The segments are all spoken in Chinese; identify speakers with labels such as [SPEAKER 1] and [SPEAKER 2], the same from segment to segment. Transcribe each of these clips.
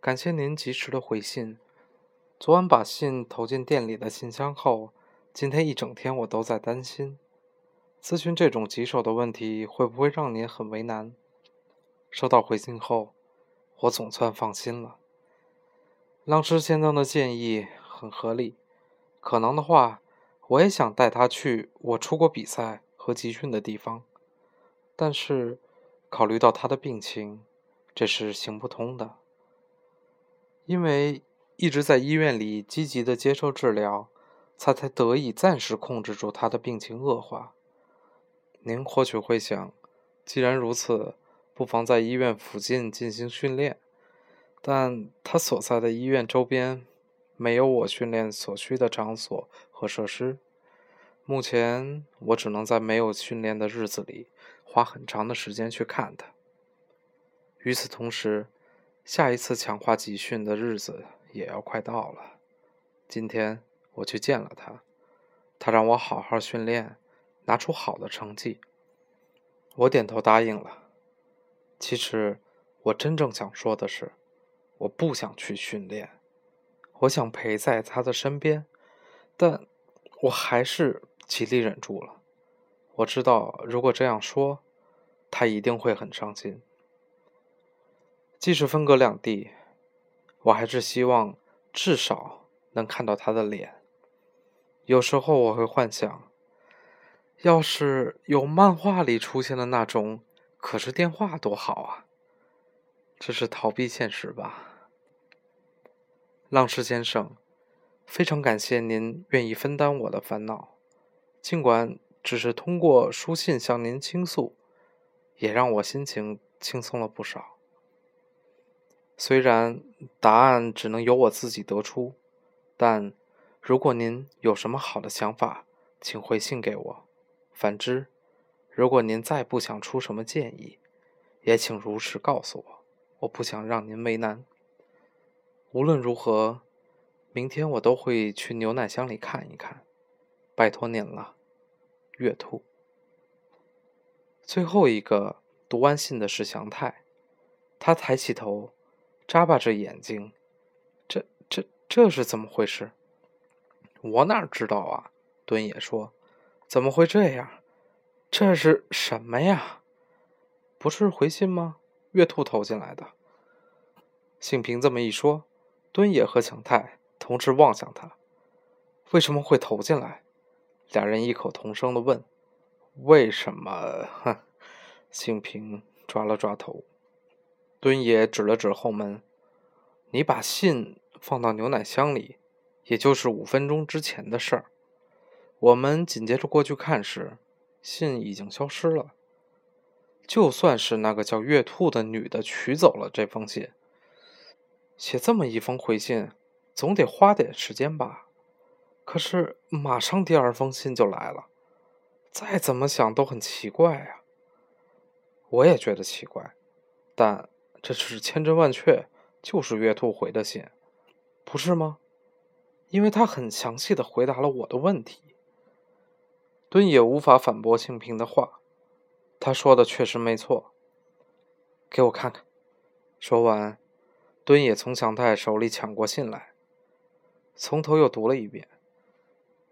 [SPEAKER 1] 感谢您及时的回信。昨晚把信投进店里的信箱后，今天一整天我都在担心，咨询这种棘手的问题会不会让您很为难？收到回信后，我总算放心了。浪师先生的建议很合理，可能的话，我也想带他去我出国比赛和集训的地方，但是考虑到他的病情，这是行不通的。因为一直在医院里积极的接受治疗，他才得以暂时控制住他的病情恶化。您或许会想，既然如此，不妨在医院附近进行训练。但他所在的医院周边没有我训练所需的场所和设施。目前我只能在没有训练的日子里花很长的时间去看他。与此同时，下一次强化集训的日子也要快到了。今天我去见了他，他让我好好训练，拿出好的成绩。我点头答应了。其实我真正想说的是，我不想去训练，我想陪在他的身边，但我还是极力忍住了。我知道，如果这样说，他一定会很伤心。即使分隔两地，我还是希望至少能看到他的脸。有时候我会幻想，要是有漫画里出现的那种可视电话多好啊！这是逃避现实吧，浪士先生，非常感谢您愿意分担我的烦恼，尽管只是通过书信向您倾诉，也让我心情轻松了不少。虽然答案只能由我自己得出，但如果您有什么好的想法，请回信给我。反之，如果您再不想出什么建议，也请如实告诉我。我不想让您为难。无论如何，明天我都会去牛奶箱里看一看。拜托您了，月兔。最后一个读完信的是祥太，他抬起头。眨巴着眼睛，这、这、这是怎么回事？我哪知道啊！敦也说：“怎么会这样？这是什么呀？不是回信吗？月兔投进来的。”幸平这么一说，敦也和强太同时望向他。为什么会投进来？两人异口同声的问：“为什么？”哼，幸平抓了抓头。敦也指了指后门：“你把信放到牛奶箱里，也就是五分钟之前的事儿。我们紧接着过去看时，信已经消失了。就算是那个叫月兔的女的取走了这封信，写这么一封回信，总得花点时间吧？可是马上第二封信就来了，再怎么想都很奇怪呀。我也觉得奇怪，但……”这是千真万确，就是月兔回的信，不是吗？因为他很详细的回答了我的问题。敦也无法反驳庆平的话，他说的确实没错。给我看看。说完，敦也从祥太手里抢过信来，从头又读了一遍。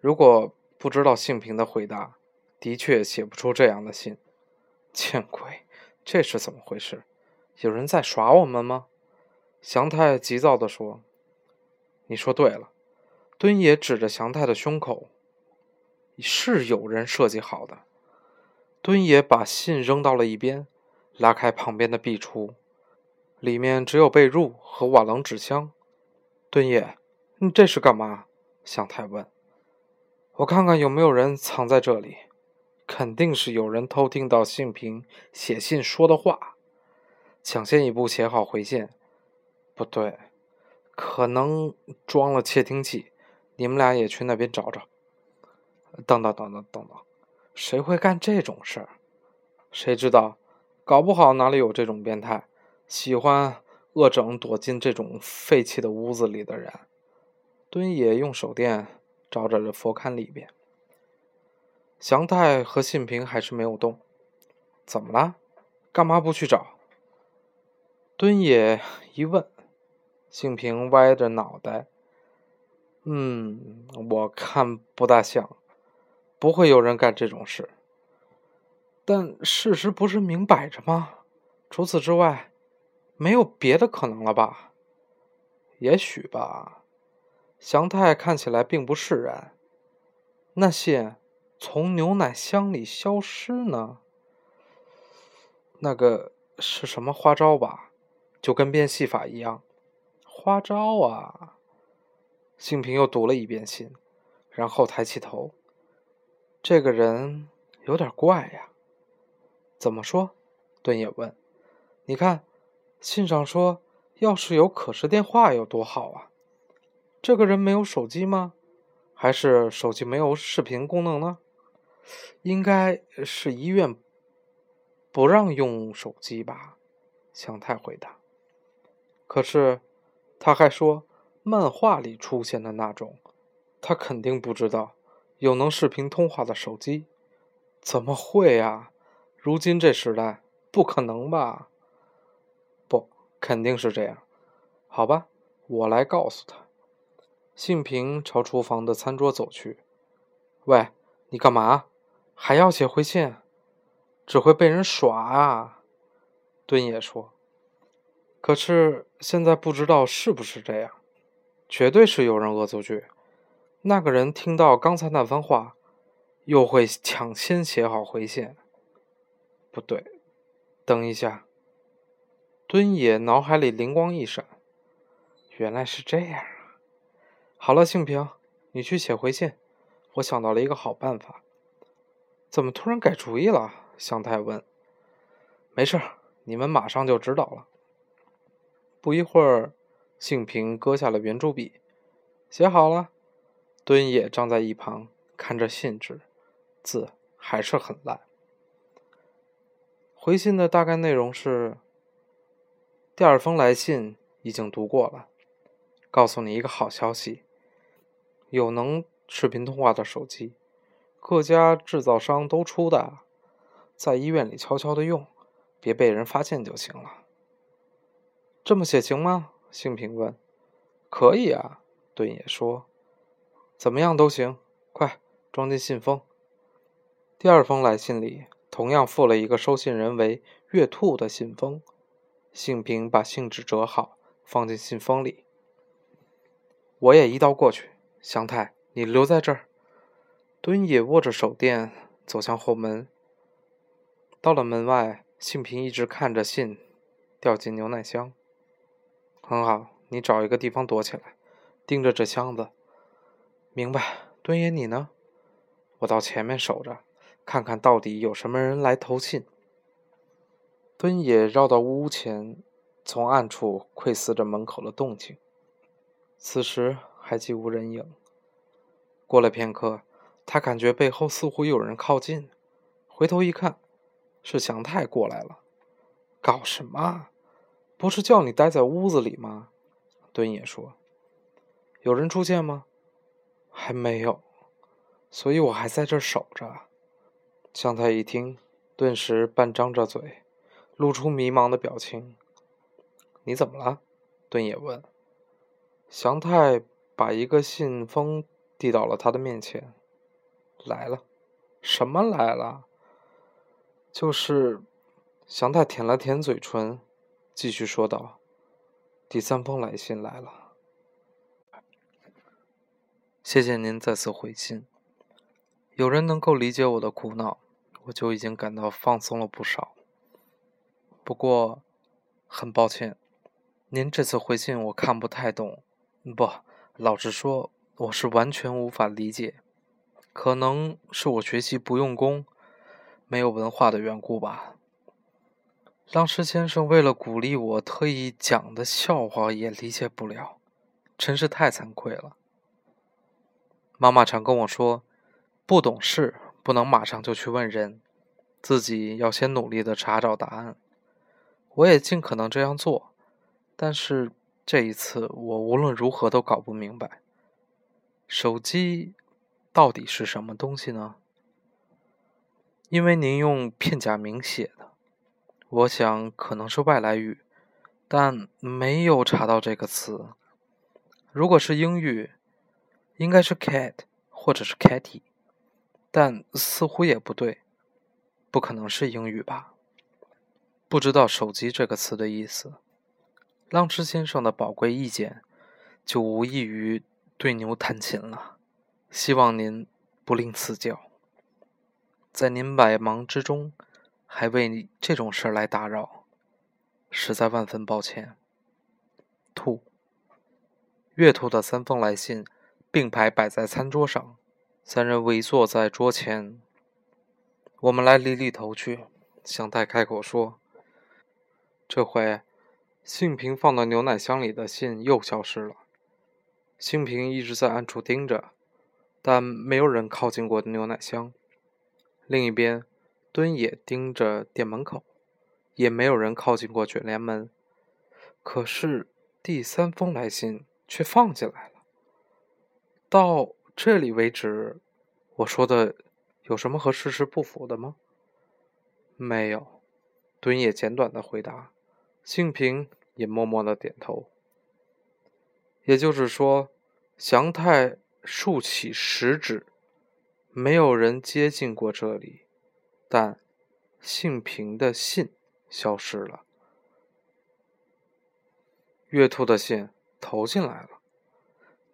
[SPEAKER 1] 如果不知道幸平的回答，的确写不出这样的信。见鬼，这是怎么回事？有人在耍我们吗？祥太急躁地说：“你说对了。”敦也指着祥太的胸口：“是有人设计好的。”敦也把信扔到了一边，拉开旁边的壁橱，里面只有被褥和瓦楞纸箱。敦也，你这是干嘛？祥太问。“我看看有没有人藏在这里。肯定是有人偷听到信平写信说的话。”抢先一步写好回信，不对，可能装了窃听器。你们俩也去那边找找。等等等等等等，谁会干这种事儿？谁知道？搞不好哪里有这种变态，喜欢恶整躲进这种废弃的屋子里的人。敦野用手电照着这佛龛里边。祥太和信平还是没有动。怎么了？干嘛不去找？敦也一问，幸平歪着脑袋。嗯，我看不大像，不会有人干这种事。但事实不是明摆着吗？除此之外，没有别的可能了吧？也许吧。祥太看起来并不释然。那信从牛奶箱里消失呢？那个是什么花招吧？就跟变戏法一样。花招啊！幸平又读了一遍信，然后抬起头。这个人有点怪呀。怎么说？顿也问。你看，信上说，要是有可视电话有多好啊！这个人没有手机吗？还是手机没有视频功能呢？应该是医院不让用手机吧？向太回答。可是他还说，漫画里出现的那种，他肯定不知道有能视频通话的手机。怎么会啊？如今这时代，不可能吧？不，肯定是这样。好吧，我来告诉他。幸平朝厨房的餐桌走去。喂，你干嘛？还要写回信？只会被人耍啊！敦也说。可是现在不知道是不是这样，绝对是有人恶作剧。那个人听到刚才那番话，又会抢先写好回信。不对，等一下。敦野脑海里灵光一闪，原来是这样啊！好了，幸平，你去写回信。我想到了一个好办法。怎么突然改主意了？向太问。没事，你们马上就知道了。不一会儿，幸平搁下了圆珠笔，写好了。敦也站在一旁看着信纸，字还是很烂。回信的大概内容是：第二封来信已经读过了，告诉你一个好消息，有能视频通话的手机，各家制造商都出的，在医院里悄悄的用，别被人发现就行了。这么写行吗？幸平问。可以啊，顿也说。怎么样都行，快装进信封。第二封来信里。同样附了一个收信人为月兔的信封，幸平把信纸折好，放进信封里。我也一道过去。祥太，你留在这儿。敦也握着手电走向后门。到了门外，幸平一直看着信掉进牛奶箱。很好，你找一个地方躲起来，盯着这箱子。明白。敦野，你呢？我到前面守着。看看到底有什么人来投信。敦野绕到屋前，从暗处窥视着门口的动静。此时还寂无人影。过了片刻，他感觉背后似乎有人靠近，回头一看，是祥太过来了。搞什么？不是叫你待在屋子里吗？敦也说。有人出现吗？还没有，所以我还在这守着。向太一听，顿时半张着嘴，露出迷茫的表情。你怎么了？顿也问。祥太把一个信封递到了他的面前。来了，什么来了？就是。祥太舔了舔嘴唇，继续说道：“第三封来信来了。谢谢您再次回信。有人能够理解我的苦恼。”我就已经感到放松了不少。不过，很抱歉，您这次回信我看不太懂。不，老实说，我是完全无法理解。可能是我学习不用功，没有文化的缘故吧。浪师先生为了鼓励我，特意讲的笑话也理解不了，真是太惭愧了。妈妈常跟我说，不懂事。不能马上就去问人，自己要先努力的查找答案。我也尽可能这样做，但是这一次我无论如何都搞不明白，手机到底是什么东西呢？因为您用片假名写的，我想可能是外来语，但没有查到这个词。如果是英语，应该是 cat 或者是 catty，但似乎也不对，不可能是英语吧？不知道“手机”这个词的意思。浪痴先生的宝贵意见，就无异于对牛弹琴了。希望您不吝赐教。在您百忙之中，还为你这种事来打扰，实在万分抱歉。兔。月兔的三封来信并排摆在餐桌上，三人围坐在桌前。我们来理理头去。祥太开口说：“这回。”幸平放到牛奶箱里的信又消失了。幸平一直在暗处盯着，但没有人靠近过牛奶箱。另一边，敦也盯着店门口，也没有人靠近过卷帘门。可是第三封来信却放进来了。到这里为止，我说的有什么和事实不符的吗？没有，敦也简短的回答。幸平也默默的点头。也就是说，祥太竖起食指，没有人接近过这里，但幸平的信消失了。月兔的信投进来了，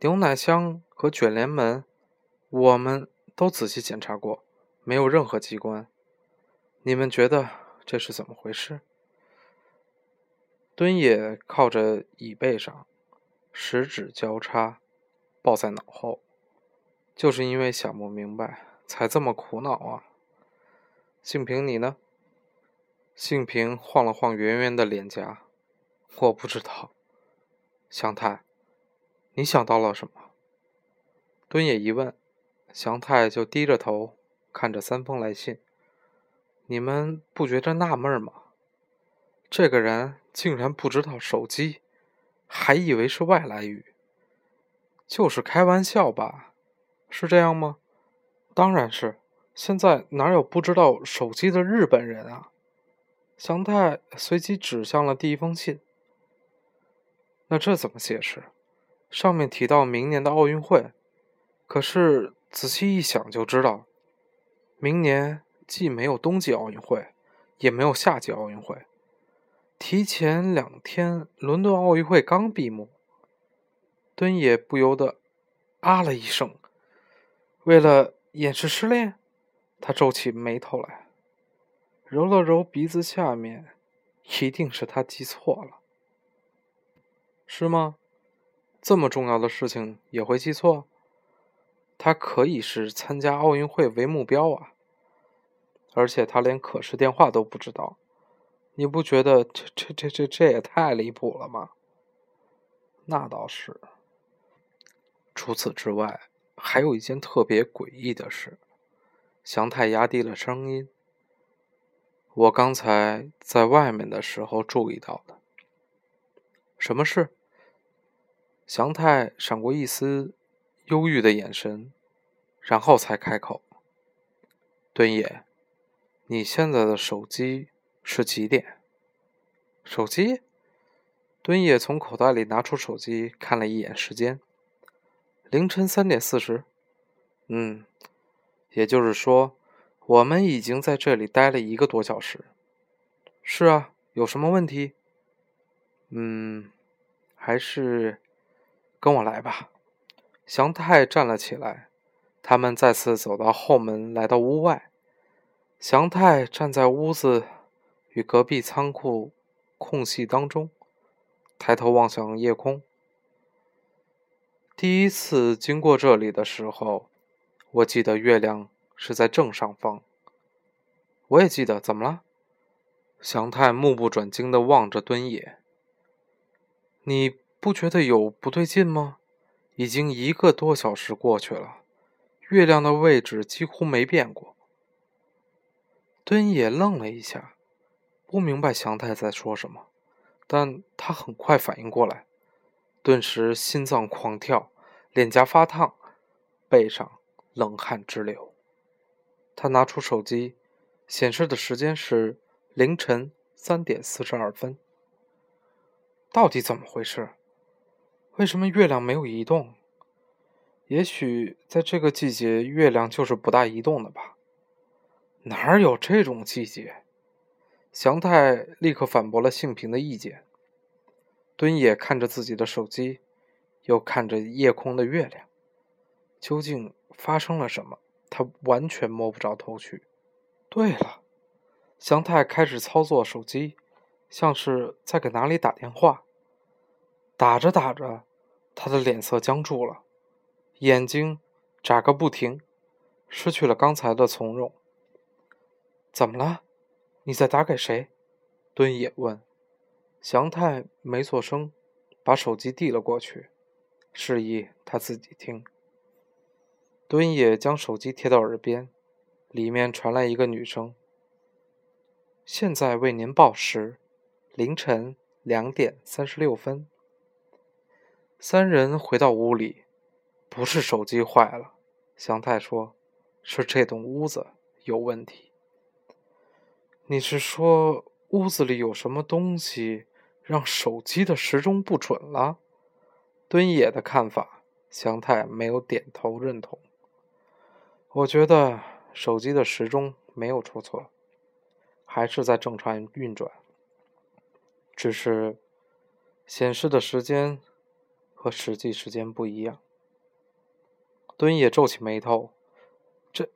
[SPEAKER 1] 牛奶箱和卷帘门，我们都仔细检查过，没有任何机关。你们觉得这是怎么回事？敦也靠着椅背上，十指交叉，抱在脑后，就是因为想不明白，才这么苦恼啊。幸平，你呢？幸平晃了晃圆圆的脸颊，我不知道。祥太，你想到了什么？敦也一问，祥太就低着头看着三封来信。你们不觉得纳闷吗？这个人。竟然不知道手机，还以为是外来语。就是开玩笑吧？是这样吗？当然是。现在哪有不知道手机的日本人啊？祥太随即指向了第一封信。那这怎么解释？上面提到明年的奥运会，可是仔细一想就知道，明年既没有冬季奥运会，也没有夏季奥运会。提前两天，伦敦奥运会刚闭幕，敦也不由得啊了一声。为了掩饰失恋，他皱起眉头来，揉了揉鼻子下面，一定是他记错了，是吗？这么重要的事情也会记错？他可以是参加奥运会为目标啊，而且他连可视电话都不知道。你不觉得这这这这这也太离谱了吗？那倒是。除此之外，还有一件特别诡异的事。祥太压低了声音：“我刚才在外面的时候注意到的。什么事？”祥太闪过一丝忧郁的眼神，然后才开口：“敦也，你现在的手机。”是几点？手机。敦也从口袋里拿出手机，看了一眼时间，凌晨三点四十。嗯，也就是说，我们已经在这里待了一个多小时。是啊，有什么问题？嗯，还是跟我来吧。祥太站了起来，他们再次走到后门，来到屋外。祥太站在屋子。与隔壁仓库空隙当中，抬头望向夜空。第一次经过这里的时候，我记得月亮是在正上方。我也记得，怎么了？祥太目不转睛的望着敦野。你不觉得有不对劲吗？已经一个多小时过去了，月亮的位置几乎没变过。敦野愣了一下。不明白祥太在说什么，但他很快反应过来，顿时心脏狂跳，脸颊发烫，背上冷汗直流。他拿出手机，显示的时间是凌晨三点四十二分。到底怎么回事？为什么月亮没有移动？也许在这个季节，月亮就是不大移动的吧？哪有这种季节？祥太立刻反驳了幸平的意见。敦也看着自己的手机，又看着夜空的月亮，究竟发生了什么？他完全摸不着头绪。对了，祥太开始操作手机，像是在给哪里打电话。打着打着，他的脸色僵住了，眼睛眨个不停，失去了刚才的从容。怎么了？你在打给谁？敦也问。祥太没做声，把手机递了过去，示意他自己听。敦也将手机贴到耳边，里面传来一个女声：“现在为您报时，凌晨两点三十六分。”三人回到屋里，不是手机坏了，祥太说：“是这栋屋子有问题。”你是说屋子里有什么东西让手机的时钟不准了？敦野的看法，祥太没有点头认同。我觉得手机的时钟没有出错，还是在正常运转，只是显示的时间。和实际时间不一样。敦也皱起眉头，这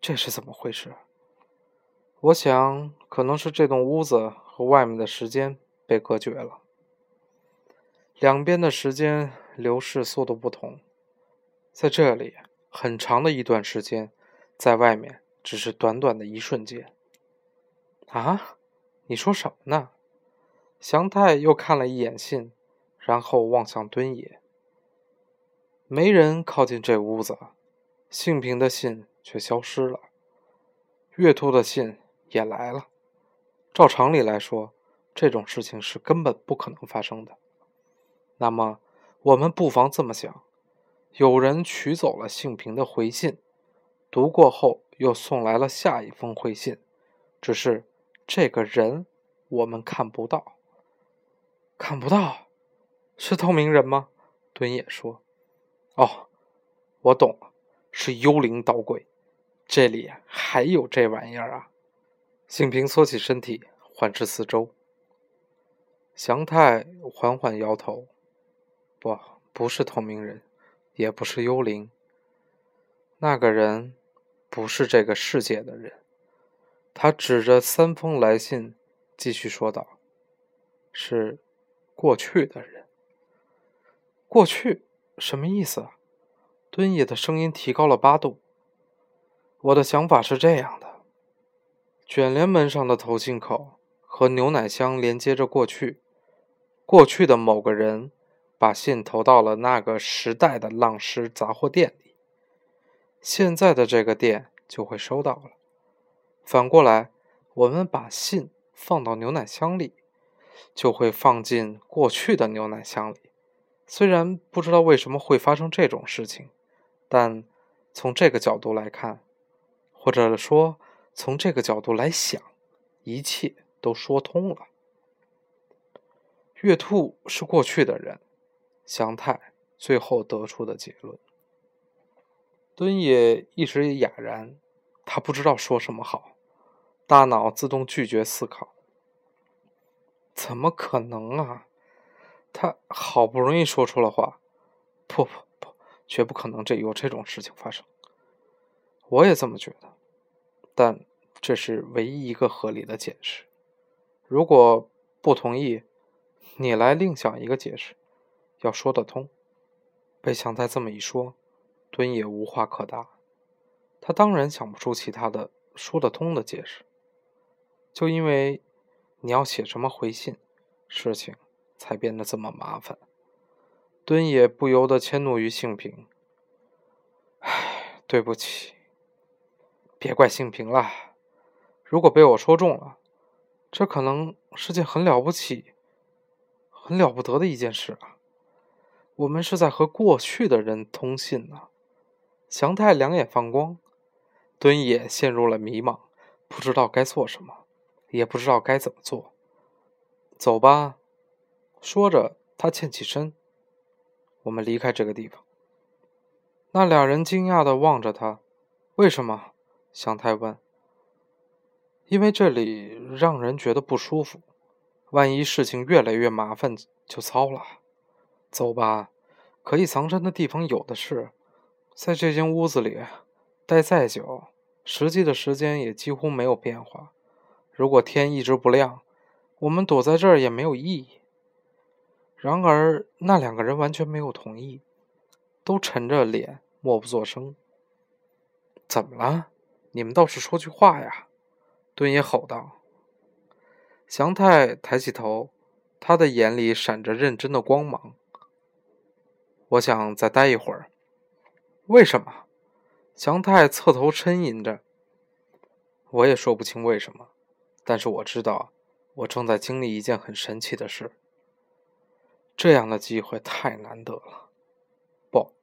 [SPEAKER 1] 这是怎么回事？我想可能是这栋屋子和外面的时间被隔绝了，两边的时间流逝速度不同，在这里很长的一段时间，在外面只是短短的一瞬间。啊，你说什么呢？祥太又看了一眼信。然后望向敦野，没人靠近这屋子，幸平的信却消失了，月兔的信也来了。照常理来说，这种事情是根本不可能发生的。那么，我们不妨这么想：有人取走了幸平的回信，读过后又送来了下一封回信，只是这个人我们看不到，看不到。是透明人吗？敦也说：“哦，我懂了，是幽灵捣鬼。这里还有这玩意儿啊！”幸平缩起身体，环视四周。祥太缓缓摇头：“不，不是透明人，也不是幽灵。那个人不是这个世界的人。”他指着三封来信，继续说道：“是过去的人。”过去什么意思？敦野的声音提高了八度。我的想法是这样的：卷帘门上的投信口和牛奶箱连接着过去，过去的某个人把信投到了那个时代的浪师杂货店里，现在的这个店就会收到了。反过来，我们把信放到牛奶箱里，就会放进过去的牛奶箱里。虽然不知道为什么会发生这种事情，但从这个角度来看，或者说从这个角度来想，一切都说通了。月兔是过去的人，祥太最后得出的结论。敦也一时哑然，他不知道说什么好，大脑自动拒绝思考。怎么可能啊？他好不容易说出了话，不不不，绝不可能这有这种事情发生。我也这么觉得，但这是唯一一个合理的解释。如果不同意，你来另想一个解释，要说得通。被强太这么一说，敦也无话可答。他当然想不出其他的说得通的解释，就因为你要写什么回信，事情。才变得这么麻烦，敦也不由得迁怒于幸平。唉，对不起，别怪幸平了。如果被我说中了，这可能是件很了不起、很了不得的一件事啊。我们是在和过去的人通信呢。祥太两眼放光，敦也陷入了迷茫，不知道该做什么，也不知道该怎么做。走吧。说着，他欠起身。我们离开这个地方。那俩人惊讶地望着他。为什么？祥太问。因为这里让人觉得不舒服。万一事情越来越麻烦，就糟了。走吧，可以藏身的地方有的是。在这间屋子里待再久，实际的时间也几乎没有变化。如果天一直不亮，我们躲在这儿也没有意义。然而，那两个人完全没有同意，都沉着脸，默不作声。怎么了？你们倒是说句话呀！敦也吼道。祥太抬起头，他的眼里闪着认真的光芒。我想再待一会儿。为什么？祥太侧头呻吟着。我也说不清为什么，但是我知道，我正在经历一件很神奇的事。这样的机会太难得了，不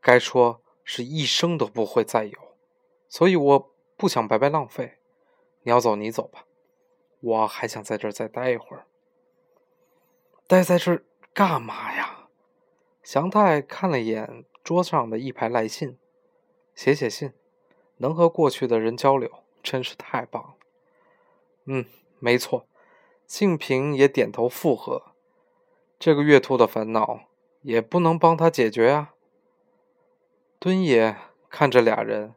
[SPEAKER 1] 该说是一生都不会再有，所以我不想白白浪费。你要走，你走吧，我还想在这儿再待一会儿。待在这儿干嘛呀？祥太看了一眼。桌上的一排来信，写写信，能和过去的人交流，真是太棒了。嗯，没错，静平也点头附和。这个月兔的烦恼也不能帮他解决啊。敦也看着俩人，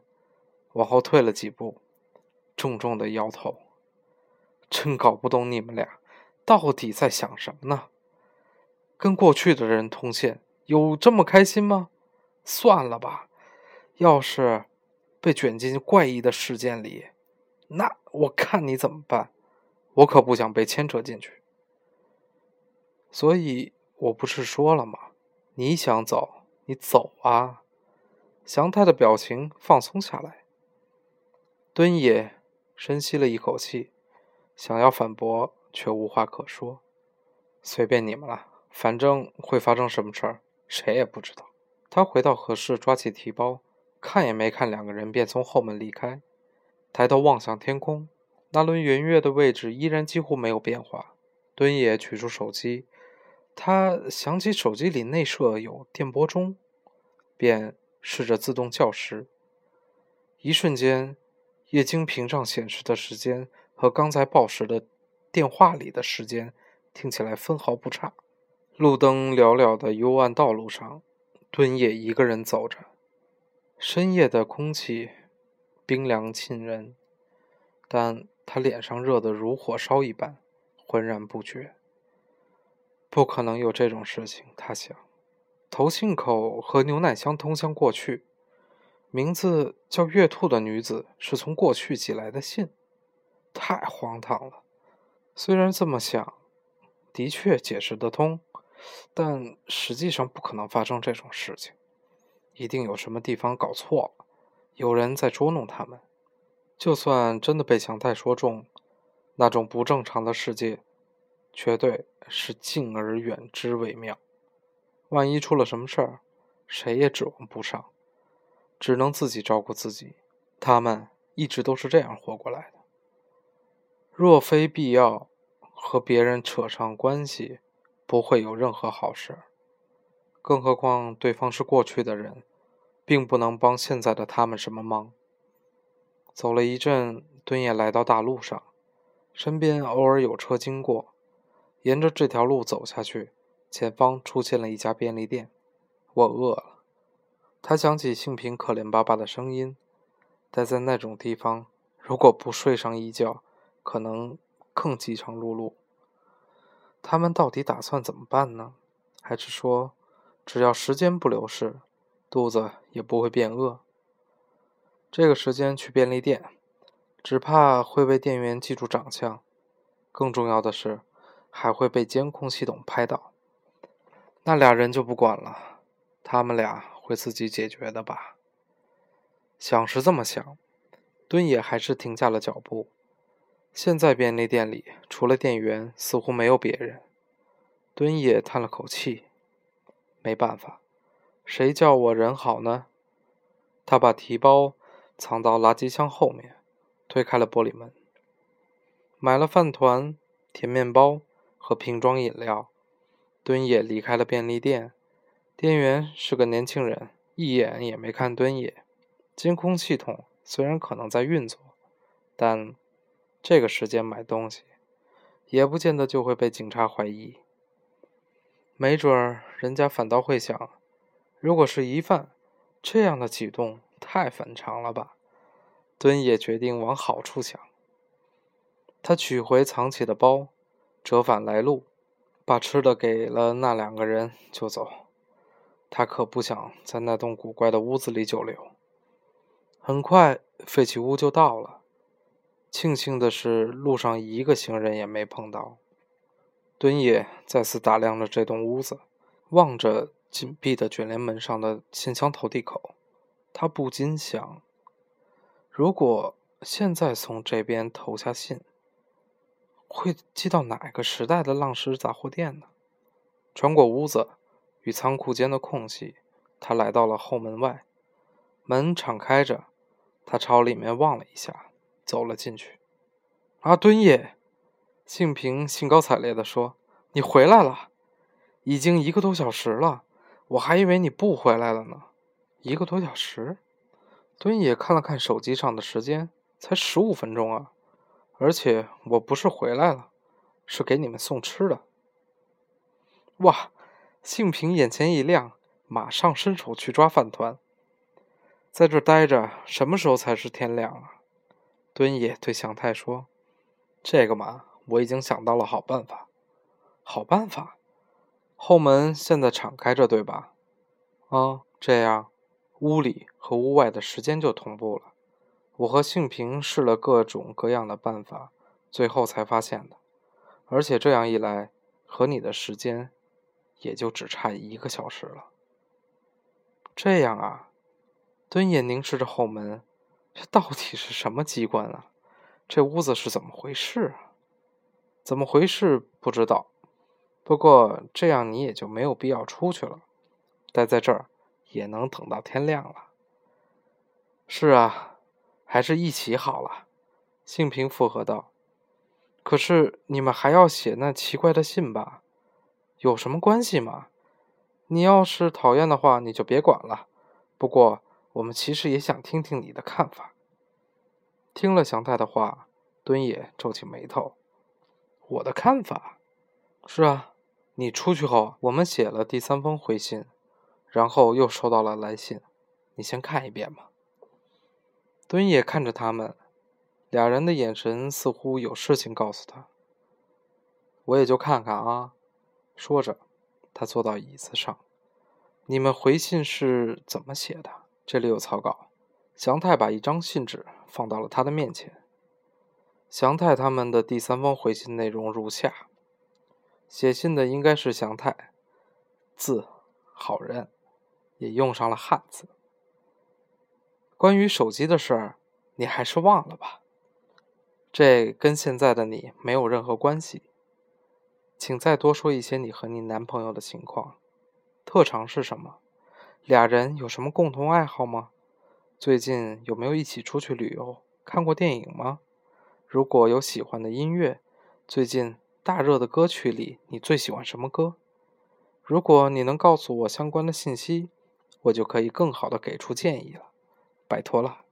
[SPEAKER 1] 往后退了几步，重重的摇头。真搞不懂你们俩到底在想什么呢？跟过去的人通信，有这么开心吗？算了吧，要是被卷进怪异的事件里，那我看你怎么办？我可不想被牵扯进去。所以我不是说了吗？你想走，你走啊！祥太的表情放松下来。敦也深吸了一口气，想要反驳，却无话可说。随便你们了，反正会发生什么事儿，谁也不知道。他回到合室，抓起提包，看也没看两个人，便从后门离开。抬头望向天空，那轮圆月的位置依然几乎没有变化。敦也取出手机，他想起手机里内设有电波钟，便试着自动校时。一瞬间，液晶屏上显示的时间和刚才报时的电话里的时间听起来分毫不差。路灯寥寥的幽暗道路上。敦也一个人走着，深夜的空气冰凉沁人，但他脸上热得如火烧一般，浑然不觉。不可能有这种事情，他想。投信口和牛奶箱通向过去，名字叫月兔的女子是从过去寄来的信，太荒唐了。虽然这么想，的确解释得通。但实际上不可能发生这种事情，一定有什么地方搞错了，有人在捉弄他们。就算真的被强太说中，那种不正常的世界，绝对是敬而远之为妙。万一出了什么事儿，谁也指望不上，只能自己照顾自己。他们一直都是这样活过来的。若非必要，和别人扯上关系。不会有任何好事，更何况对方是过去的人，并不能帮现在的他们什么忙。走了一阵，敦也来到大路上，身边偶尔有车经过。沿着这条路走下去，前方出现了一家便利店。我饿了，他想起幸平可怜巴巴的声音。待在那种地方，如果不睡上一觉，可能更饥肠辘辘。他们到底打算怎么办呢？还是说，只要时间不流逝，肚子也不会变饿？这个时间去便利店，只怕会被店员记住长相，更重要的是，还会被监控系统拍到。那俩人就不管了，他们俩会自己解决的吧？想是这么想，敦也还是停下了脚步。现在便利店里除了店员，似乎没有别人。敦也叹了口气，没办法，谁叫我人好呢？他把提包藏到垃圾箱后面，推开了玻璃门，买了饭团、甜面包和瓶装饮料，敦也离开了便利店，店员是个年轻人，一眼也没看敦也。监控系统虽然可能在运作，但这个时间买东西，也不见得就会被警察怀疑。没准儿人家反倒会想：如果是疑犯，这样的举动太反常了吧？敦也决定往好处想。他取回藏起的包，折返来路，把吃的给了那两个人就走。他可不想在那栋古怪的屋子里久留。很快，废弃屋就到了。庆幸的是，路上一个行人也没碰到。敦也再次打量着这栋屋子，望着紧闭的卷帘门上的信箱投递口，他不禁想：如果现在从这边投下信，会寄到哪个时代的浪石杂货店呢？穿过屋子与仓库间的空隙，他来到了后门外，门敞开着。他朝里面望了一下，走了进去。阿，敦野，幸平兴高采烈地说：“你回来了，已经一个多小时了，我还以为你不回来了呢。”一个多小时，敦野看了看手机上的时间，才十五分钟啊！而且我不是回来了，是给你们送吃的。哇！幸平眼前一亮，马上伸手去抓饭团。在这待着，什么时候才是天亮啊？敦也对祥太说：“这个嘛，我已经想到了好办法。好办法，后门现在敞开着，对吧？啊，这样，屋里和屋外的时间就同步了。我和幸平试了各种各样的办法，最后才发现的。而且这样一来，和你的时间也就只差一个小时了。这样啊。”敦也凝视着后门，这到底是什么机关啊？这屋子是怎么回事啊？怎么回事不知道，不过这样你也就没有必要出去了，待在这儿也能等到天亮了。是啊，还是一起好了。幸平附和道：“可是你们还要写那奇怪的信吧？有什么关系吗？你要是讨厌的话，你就别管了。不过……”我们其实也想听听你的看法。听了祥太的话，敦也皱起眉头：“我的看法？是啊，你出去后，我们写了第三封回信，然后又收到了来信。你先看一遍吧。”敦也看着他们，俩人的眼神似乎有事情告诉他：“我也就看看啊。”说着，他坐到椅子上：“你们回信是怎么写的？”这里有草稿。祥太把一张信纸放到了他的面前。祥太他们的第三封回信内容如下：写信的应该是祥太，字好人，也用上了汉字。关于手机的事儿，你还是忘了吧，这跟现在的你没有任何关系。请再多说一些你和你男朋友的情况，特长是什么？俩人有什么共同爱好吗？最近有没有一起出去旅游、看过电影吗？如果有喜欢的音乐，最近大热的歌曲里，你最喜欢什么歌？如果你能告诉我相关的信息，我就可以更好的给出建议了。拜托了。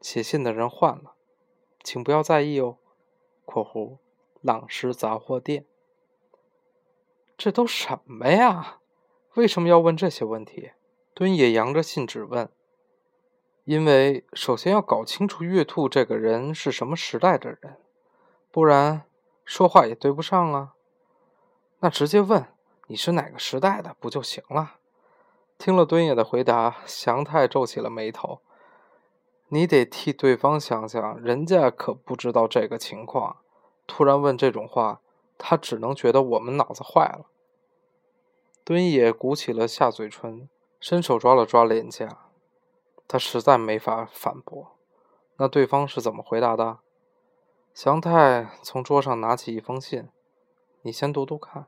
[SPEAKER 1] 写信的人换了，请不要在意哦。（括弧浪诗杂货店）这都什么呀？为什么要问这些问题？敦也扬着信纸问。因为首先要搞清楚月兔这个人是什么时代的人，不然说话也对不上啊。那直接问你是哪个时代的不就行了？听了敦也的回答，祥太皱起了眉头。你得替对方想想，人家可不知道这个情况，突然问这种话，他只能觉得我们脑子坏了。敦也鼓起了下嘴唇，伸手抓了抓脸颊。他实在没法反驳。那对方是怎么回答的？祥太从桌上拿起一封信，你先读读看。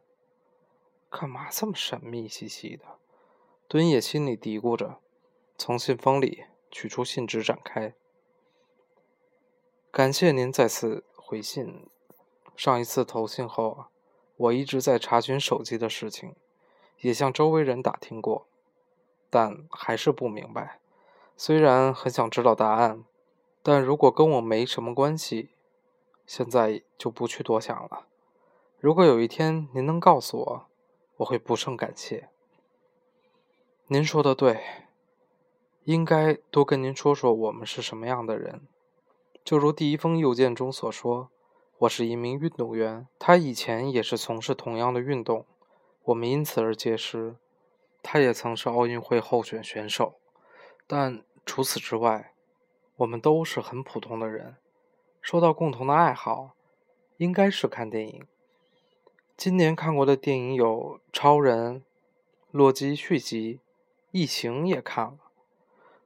[SPEAKER 1] 干嘛这么神秘兮兮的？敦也心里嘀咕着，从信封里取出信纸展开。感谢您再次回信。上一次投信后，我一直在查询手机的事情，也向周围人打听过，但还是不明白。虽然很想知道答案，但如果跟我没什么关系，现在就不去多想了。如果有一天您能告诉我，我会不胜感谢。您说的对，应该多跟您说说我们是什么样的人。就如第一封邮件中所说。我是一名运动员，他以前也是从事同样的运动，我们因此而结识。他也曾是奥运会候选选手，但除此之外，我们都是很普通的人。说到共同的爱好，应该是看电影。今年看过的电影有《超人》《洛基》续集，《异形》也看了，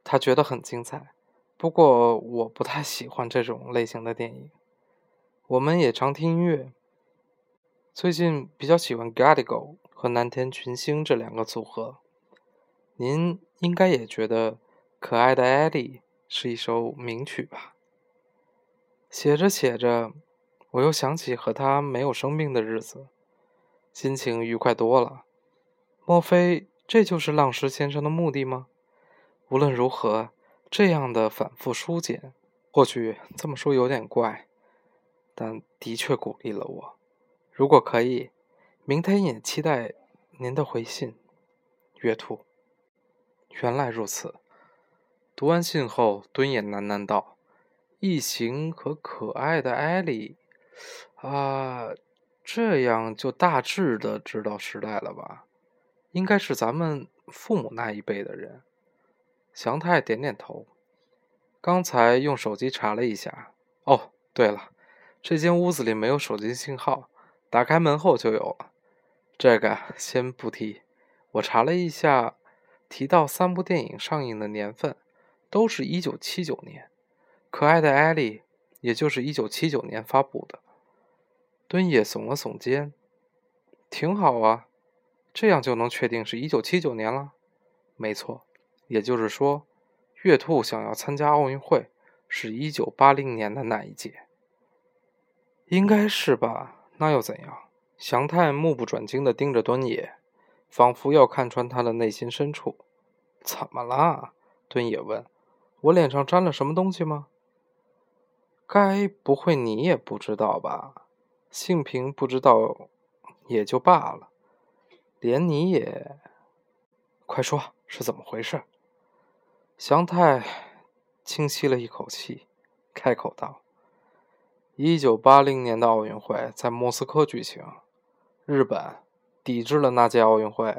[SPEAKER 1] 他觉得很精彩。不过我不太喜欢这种类型的电影。我们也常听音乐，最近比较喜欢 g a d i g o 和南田群星这两个组合。您应该也觉得《可爱的艾莉》是一首名曲吧？写着写着，我又想起和他没有生病的日子，心情愉快多了。莫非这就是浪石先生的目的吗？无论如何，这样的反复书简，或许这么说有点怪。但的确鼓励了我。如果可以，明天也期待您的回信。月兔。原来如此。读完信后，敦也喃喃道：“异形和可爱的艾莉，啊，这样就大致的知道时代了吧？应该是咱们父母那一辈的人。”祥太点点头。刚才用手机查了一下。哦，对了。这间屋子里没有手机信号，打开门后就有了。这个先不提。我查了一下，提到三部电影上映的年份，都是一九七九年。可爱的艾莉，也就是一九七九年发布的。敦也耸了耸肩，挺好啊，这样就能确定是一九七九年了。没错，也就是说，月兔想要参加奥运会，是一九八零年的那一届。应该是吧，那又怎样？祥太目不转睛地盯着敦野，仿佛要看穿他的内心深处。怎么啦？敦野问。我脸上沾了什么东西吗？该不会你也不知道吧？幸平不知道也就罢了，连你也……快说，是怎么回事？祥太轻吸了一口气，开口道。一九八零年的奥运会在莫斯科举行，日本抵制了那届奥运会。